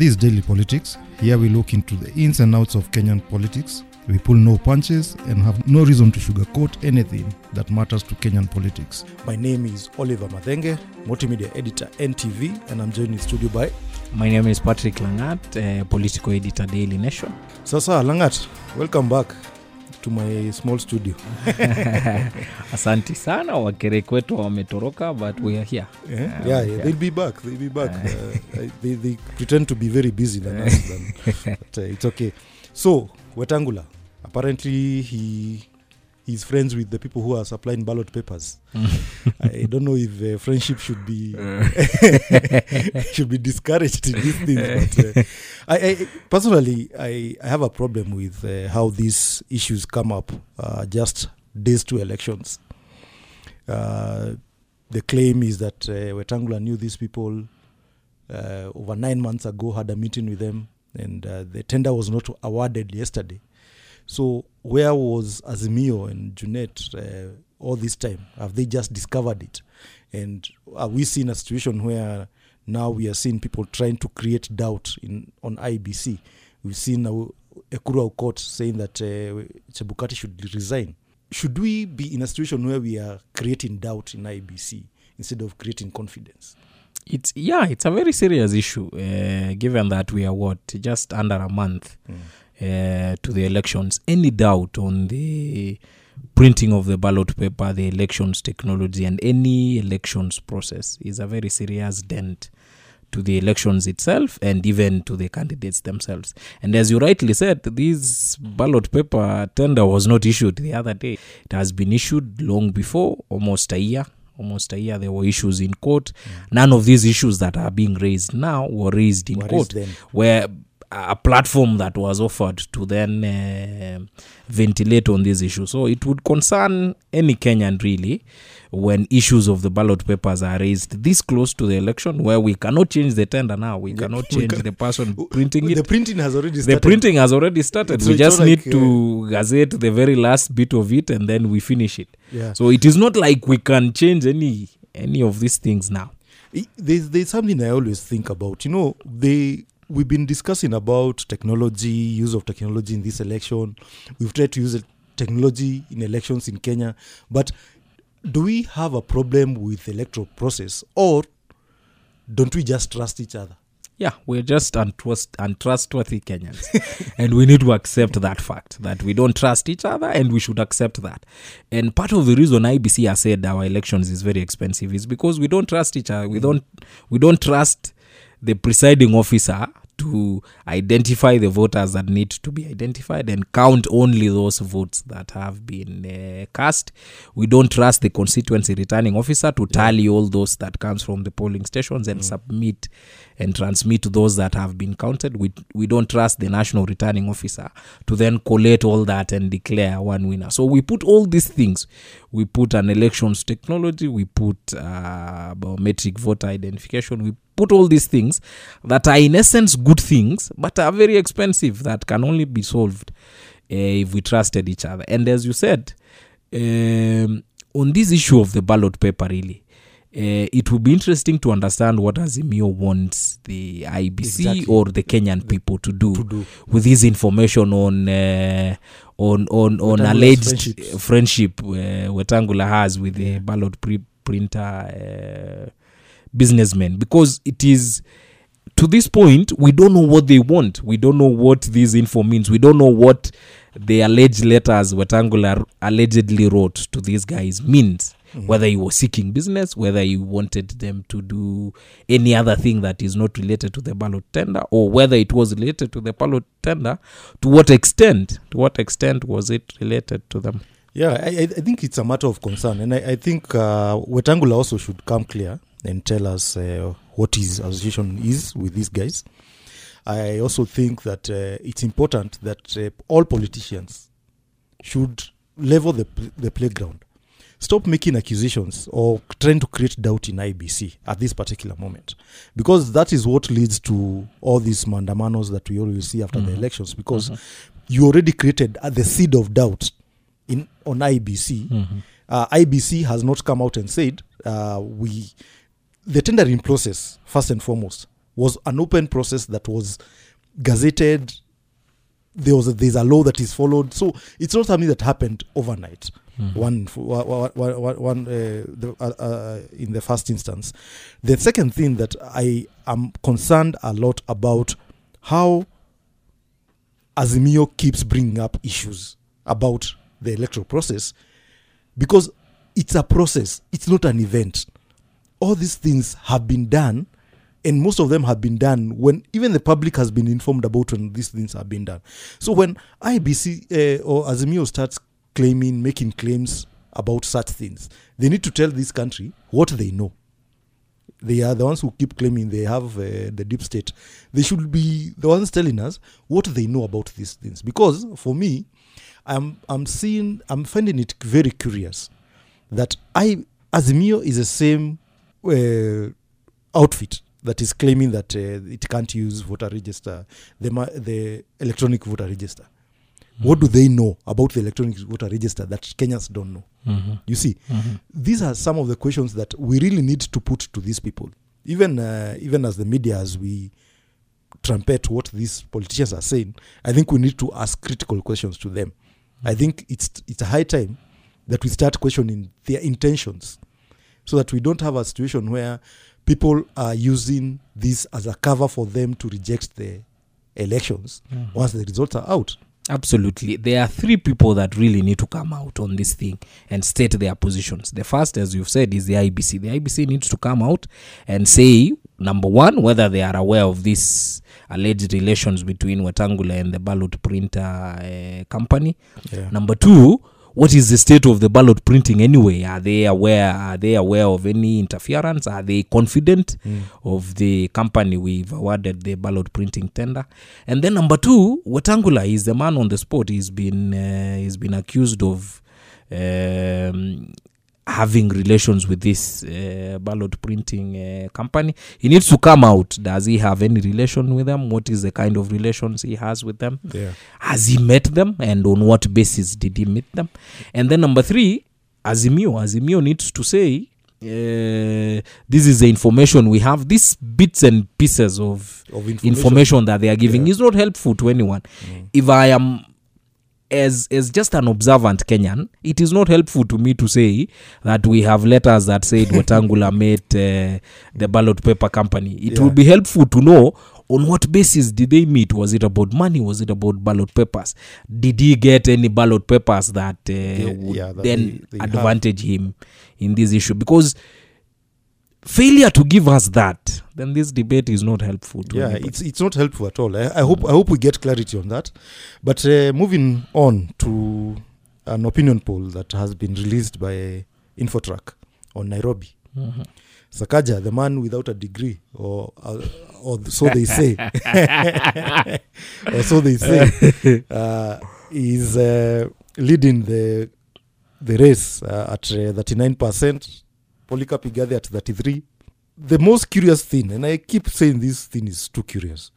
This is Daily Politics. Here we look into the ins and outs of Kenyan politics. We pull no punches and have no reason to sugarcoat anything that matters to Kenyan politics. My name is Oliver Madenge, multimedia editor NTV, and I'm joined in studio by My name is Patrick Langat, uh, political editor Daily Nation. Sasa Langat. Welcome back to my small studio. Asante sana, wakerek wetu wametoroka but we are here. Yeah, Yeah, yeah, yeah. they'll be back. They'll be back. Uh, they, they pretend to be very busy than us, than, but uh, it's okay. So Wetangula, apparently he he's friends with the people who are supplying ballot papers. I don't know if uh, friendship should be should be discouraged in these things. But uh, I, I personally, I, I have a problem with uh, how these issues come up uh, just days to elections. Uh, the claim is that uh, Wetangula knew these people uh, over nine months ago, had a meeting with them, and uh, the tender was not awarded yesterday. So where was Azimio and Junet uh, all this time? Have they just discovered it? And are we seeing a situation where now we are seeing people trying to create doubt in on IEBC? We've seen a, Ekuru Aukot saying that uh, Chebukati should resign. Should we be in a situation where we are creating doubt in IEBC instead of creating confidence? It's yeah, it's a very serious issue. Uh, given that we are what just under a month uh, to the elections, any doubt on the printing of the ballot paper, the elections technology, and any elections process is a very serious dent to the elections itself and even to the candidates themselves. And as you rightly said, this ballot paper tender was not issued the other day. It has been issued long before, almost a year. Almost a year, there were issues in court. None of these issues that are being raised now were raised in Were court where a platform that was offered to then uh, ventilate on this issue. So it would concern any Kenyan really when issues of the ballot papers are raised this close to the election where we cannot change the tender now. We cannot we change can- the person printing The it. The printing has already The started. printing has already started. So we just need like, to gazette the very last bit of it and then we finish it. Yeah. So it is not like we can change any any of these things now. There's there's something I always think about. You know, they we've been discussing about technology, use of technology in this election. We've tried to use technology in elections in Kenya, but do we have a problem with the electoral process, or don't we just trust each other? Yeah, we're just untrust, untrustworthy Kenyans. and we need to accept that fact that we don't trust each other and we should accept that. And part of the reason IEBC has said our elections is very expensive is because we don't trust each other. We don't we don't trust the presiding officer to identify the voters that need to be identified and count only those votes that have been uh, cast. We don't trust the constituency returning officer to tally all those that comes from the polling stations and submit and transmit those that have been counted. We we don't trust the national returning officer to then collate all that and declare one winner. So we put all these things. We put an elections technology. We put uh, biometric voter identification. We put all these things that are in essence good things but are very expensive that can only be solved uh, if we trusted each other and as you said um, on this issue of the ballot paper really uh, it would be interesting to understand what Azimio wants the IEBC Exactly. or the Kenyan people to do, To do. with this information on uh, on on on alleged friendship uh, Wetangula has with the ballot pre- printer uh, businessmen because it is to this point we don't know what they want. We don't know what this info means. We don't know what the alleged letters Wetangula allegedly wrote to these guys means. Whether he was seeking business whether he wanted them to do any other thing that is not related to the ballot tender or whether it was related to the ballot tender to what extent to what extent was it related to them? Yeah, I, I I think it's a matter of concern, and I, I think uh, Wetangula also should come clear and tell us uh, what his association is with these guys. I also think that uh, it's important that uh, all politicians should level the the playground. Stop making accusations or trying to create doubt in IEBC at this particular moment, because that is what leads to all these mandamanos that we always see after the elections. Because you already created uh, the seed of doubt in on IEBC. Uh, IEBC has not come out and said uh, we the tendering process first and foremost was an open process that was gazetted. There was a, there's a law that is followed, so it's not something that happened overnight. One, wa- wa- wa- wa- one, uh, the, uh, uh, in the first instance. The second thing that I am concerned a lot about how Azimio keeps bringing up issues about the electoral process because it's a process, it's not an event. All these things have been done, and most of them have been done when even the public has been informed about when these things have been done. So when IEBC uh, or Azimio starts claiming, making claims about such things, they need to tell this country what they know. They are the ones who keep claiming they have uh, the deep state. They should be the ones telling us what they know about these things. Because for me, I'm I'm seeing I'm finding it very curious that I Azimio is the same uh, outfit that is claiming that uh, it can't use voter register, the the electronic voter register. What do they know about the electronic voter register that Kenyans don't know? Mm-hmm. You see, these are some of the questions that we really need to put to these people. Even uh, even as the media, as we trumpet what these politicians are saying, I think we need to ask critical questions to them. I think it's it's a high time that we start questioning their intentions, so that we don't have a situation where people are using this as a cover for them to reject the elections once the results are out. Absolutely. There are three people that really need to come out on this thing and state their positions. The first, as you've said, is the IBC. The IBC needs to come out and say, number one, whether they are aware of this alleged relations between Watangula and the ballot printer uh, company. Yeah. Number two, what is the state of the ballot printing anyway? Are they aware? Are they aware of any interference? Are they confident of the company we've awarded the ballot printing tender? And then number two, Watangula is the man on the spot. He's been uh, he's been accused of um, having relations with this uh, ballot printing uh, company. He needs to come out. Does he have any relation with them? What is the kind of relations he has with them? Yeah. has he met them and on what basis did he meet them and then number three azimio azimio needs to say uh, this is the information we have these bits and pieces of Of information, that they are giving Yeah. is not helpful to anyone if i am as as just an observant kenyan it is not helpful to me to say that we have letters that said watangula met uh, the ballot paper company. It Yeah. would be helpful to know on what basis did they meet? Was it about money? Was it about ballot papers? Did he get any ballot papers that uh, would yeah, that then they- they have. advantage him in this issue? Because failure to give us that then this debate is not helpful to yeah anybody. it's it's not helpful at all. I, I hope i hope we get clarity on that. But uh, moving on to an opinion poll that has been released by infotrak on nairobi. Mhm. sakaja the man without a degree or uh, or so they say. Or so they say. Uh, is uh, leading the the race uh, at uh, 39% Polycarp Igathe at 33 the most curious thing and i keep saying this thing is too curious.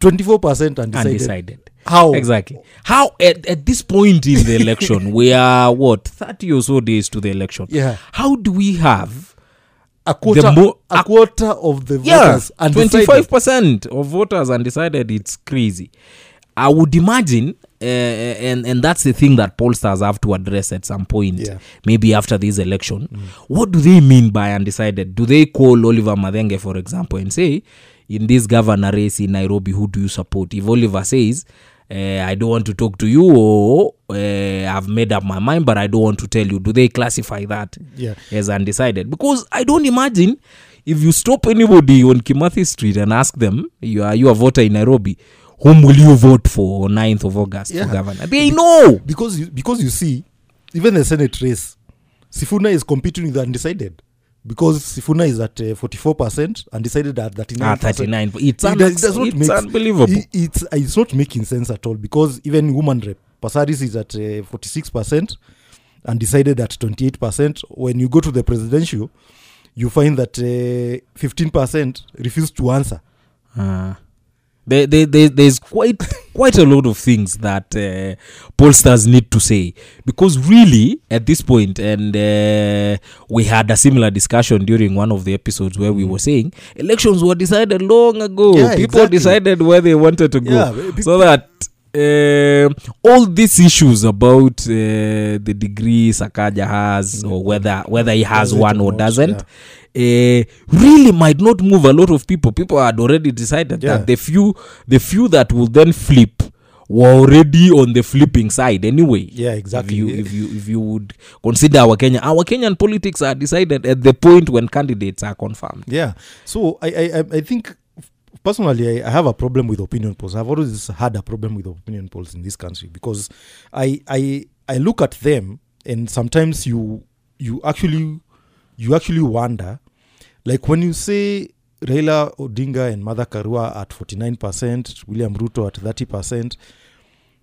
24% undecided, undecided. How? Exactly. How at, at this point in the election we are what 30 or so days to the election. Yeah. How do we have a quarter mo- a, a- quarter of the yeah undecided. 25% of voters undecided it's crazy i would imagine uh, and and that's the thing that pollsters have to address at some point Yeah. maybe after this election. What do they mean by undecided? Do they call oliver mathenge for example and say in this governor race in nairobi who do you support? If oliver says uh, i don't want to talk to you or uh, i've made up my mind but i don't want to tell you do they classify that yeah. as undecided? Because i don't imagine if you stop anybody on kimathi street and ask them you are you a voter in nairobi whom will you vote for 9th of august Yeah. for governor? They know. because you, because you see even the senate race sifuna is competing with undecided because sifuna is at uh, 44% undecided at 39 ah 39 it's, It does- it does not it's make- unbelievable. It- it's uh, it's not making sense at all because even woman rep pasaris is at uh, 46% undecided at 28% when you go to the presidential you find that uh, 15% refuse to answer. Ah. There, there, there, there's quite quite a lot of things that uh, pollsters need to say. Because really at this point and uh, we had a similar discussion during one of the episodes where we were saying elections were decided long ago. Yeah, people exactly. decided where they wanted to go. Yeah, so that uh, all these issues about uh, the degree Sakaja has or whether whether he has one or doesn't uh, really might not move a lot of people. People had already decided Yeah. that the few the few that will then flip were already on the flipping side anyway. Yeah, exactly. If you if you if you would consider our Kenya our Kenyan politics are decided at the point when candidates are confirmed. Yeah. So I I, I- think personally I, I have a problem with opinion polls. I've always had a problem with opinion polls in this country because I I I look at them and sometimes you you actually you actually wonder like when you say Raila Odinga and Martha Karua at 49%, William Ruto at 30%,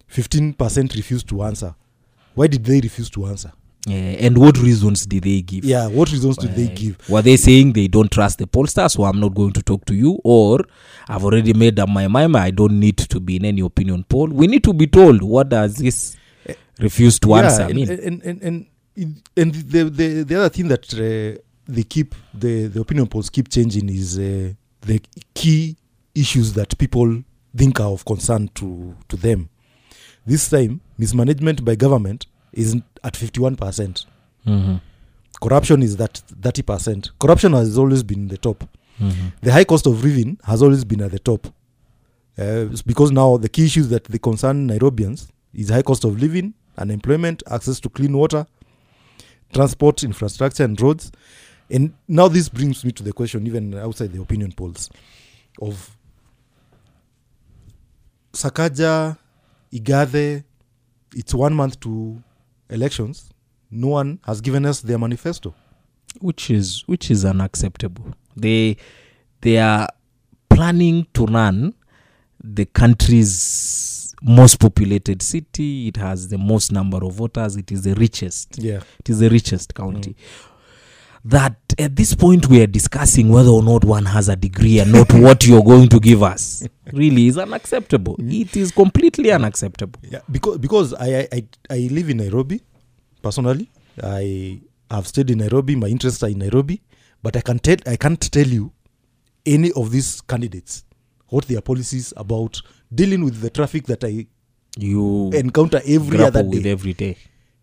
15% refused to answer. Why did they refuse to answer? Uh, and what reasons did they give? Yeah, what reasons did they Uh, give? Were they saying they don't trust the pollsters, so I'm not going to talk to you? Or I've already made up my mind, I don't need to be in any opinion poll? We need to be told what does this refuse to answer and, mean? and and and and, the, the the other thing that uh, they keep the the opinion polls keep changing is uh, the key issues that people think are of concern to to them. This time, mismanagement by government is at fifty one percent. Corruption is that thirty percent. Corruption has always been the top. mhm. The high cost of living has always been at the top. Uh, because now the key issues that they concern Nairobians is high cost of living, unemployment, access to clean water, transport, infrastructure, and roads. And now this brings me to the question, even outside the opinion polls, of Sakaja, Igathe. It's one month to elections. No one has given us their manifesto. which is which is unacceptable. They they are planning to run the country's most populated city. It has the most number of voters. It is the richest. Yeah. It is the richest county. That at this point we are discussing whether or not one has a degree and not what you're going to give us. Really is unacceptable. Mm. It is completely unacceptable. Yeah, because because I, I I I live in Nairobi, personally. I have stayed in Nairobi. My interests are in Nairobi, but I can tell I can't tell you any of these candidates what their policies about dealing with the traffic that I You encounter every other day. with every day.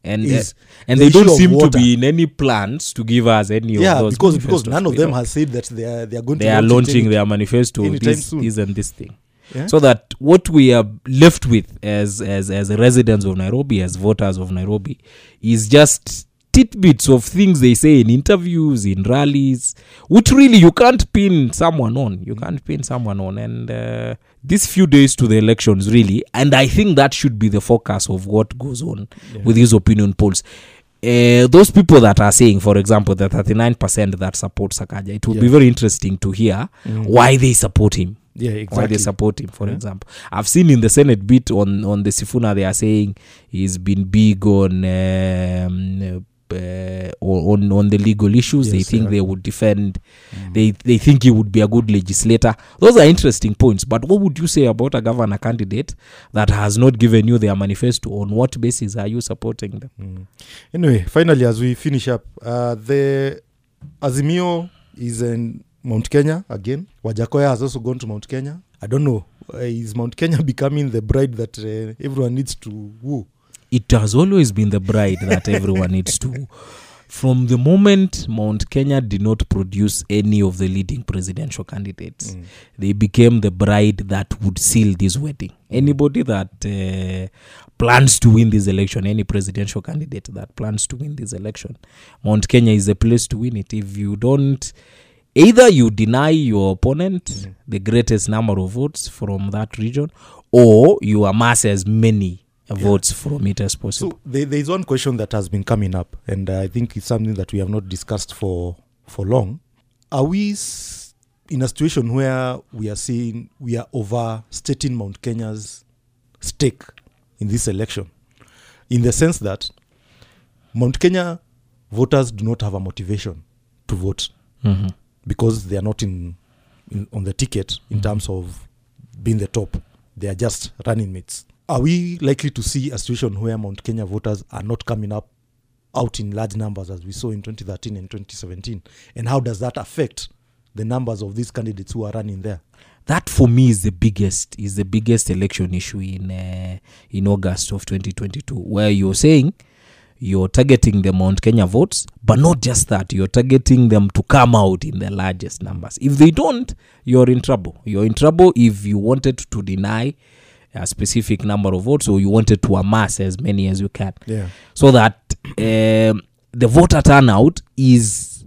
And uh, Is and the they don't issue of seem to water. be in any plans to give us any of Yeah, those because because manifestos. none of We them don't- has said that they are they are going they to are launch it launching any- their manifesto anytime this, soon. this and this thing Yeah? so that what we are left with as as as residents of nairobi as voters of nairobi is just tidbits of things they say in interviews in rallies which really you can't pin someone on you can't pin someone on and uh, these few days to the elections really and i think that should be the focus of what goes on Yeah. with these opinion polls uh, those people that are saying, for example, the 39% that support Sakaja, it would be very interesting to hear Mm. why they support him. yeah exactly. Why they support him, for Yeah. example. I've seen in the Senate bit on, on the Sifuna, they are saying he's been big on um, uh, on on the legal issues. they think yeah. they would defend. Mm. They they think he would be a good legislator. Those are interesting points. But what would you say about a governor candidate that has not given you their manifesto? On what basis are you supporting them? Mm. Anyway, finally, as we finish up, uh, the Azimio is in Mount Kenya again. Wajakoya has also gone to Mount Kenya. I don't know. Uh, is Mount Kenya becoming the bride that uh, everyone needs to woo? It has always been the bride that everyone needs to. From the moment Mount Kenya did not produce any of the leading presidential candidates, Mm. they became the bride that would seal this wedding. Anybody that uh, plans to win this election, any presidential candidate that plans to win this election, Mount Kenya is the place to win it. If you don't, either you deny your opponent Mm. the greatest number of votes from that region, or you amass as many votes from it as possible. So there, there is one question that has been coming up, and I think it's something that we have not discussed for for long. Are we in a situation where we are seeing we are overstating Mount Kenya's stake in this election, in the sense that Mount Kenya voters do not have a motivation to vote Mhm. because they are not in, in on the ticket in Mhm. terms of being the top. they are just running mates. Are we likely to see a situation where Mount Kenya voters are not coming up out in large numbers as we saw in 2013 and 2017? And how does that affect the numbers of these candidates who are running there? that for me is the biggest is the biggest election issue in uh, in August of 2022 where you're saying you're targeting the Mount Kenya votes but not just that you're targeting them to come out in the largest numbers if they don't you're in trouble you're in trouble if you wanted to deny a specific number of votes or you wanted to amass as many as you can Yeah. so that um, the voter turnout is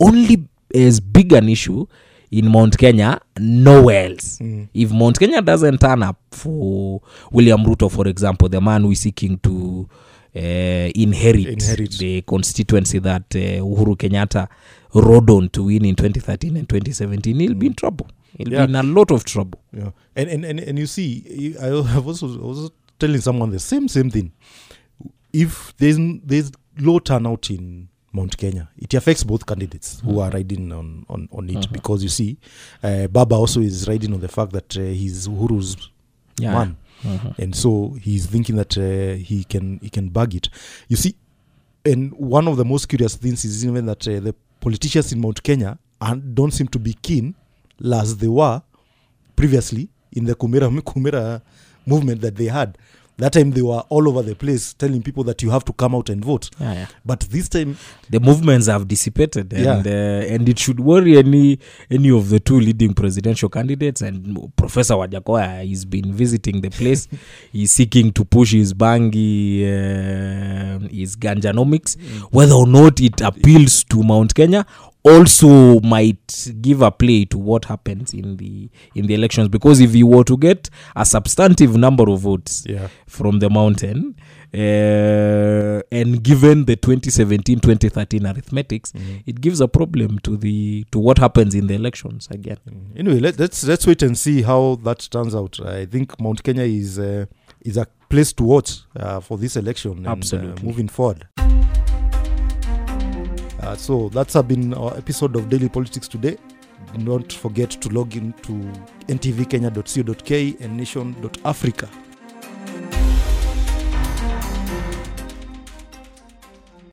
only as big an issue in Mount Kenya, nowhere else. Mm. If Mount Kenya doesn't turn up for William Ruto, for example, the man who is seeking to uh, inherit, Inherit. the constituency that uh, Uhuru Kenyatta rode on to win in 2013 and 2017, he'll be in trouble. He'll Yeah. be in a lot of trouble. Yeah, and and and, and you see, I have also I was telling someone the same same thing. If there's there's low turnout in Mount Kenya, it affects both candidates who are riding on on, on it Mhm. because you see, uh, Baba also is riding on the fact that uh, he's Uhuru's Yeah. man, Mhm. and so he's thinking that uh, he can he can bag it. You see, and one of the most curious things is even that uh, the politicians in Mount Kenya and don't seem to be keen, as they were previously in the Kumira, Kumira movement that they had. That time they were all over the place telling people that you have to come out and vote. Yeah, yeah. But this time, the movements have dissipated and Yeah. uh, and it should worry any any of the two leading presidential candidates and professor wajakoya he's been visiting the place he's seeking to push his bangi uh, his ganjanomics whether or not it appeals to mount kenya also might give a play to what happens in the in the elections because if you were to get a substantive number of votes yeah, from the mountain uh, and given the 2017-2013 arithmetics it gives a problem to the to what happens in the elections again Anyway, let, let's let's wait and see how that turns out. I think Mount Kenya is uh, is a place to watch uh, for this election. and, uh, moving forward. Uh, so that's uh, been our episode of Daily Politics today. Don't forget to log in to ntvkenya.co.k and nation.africa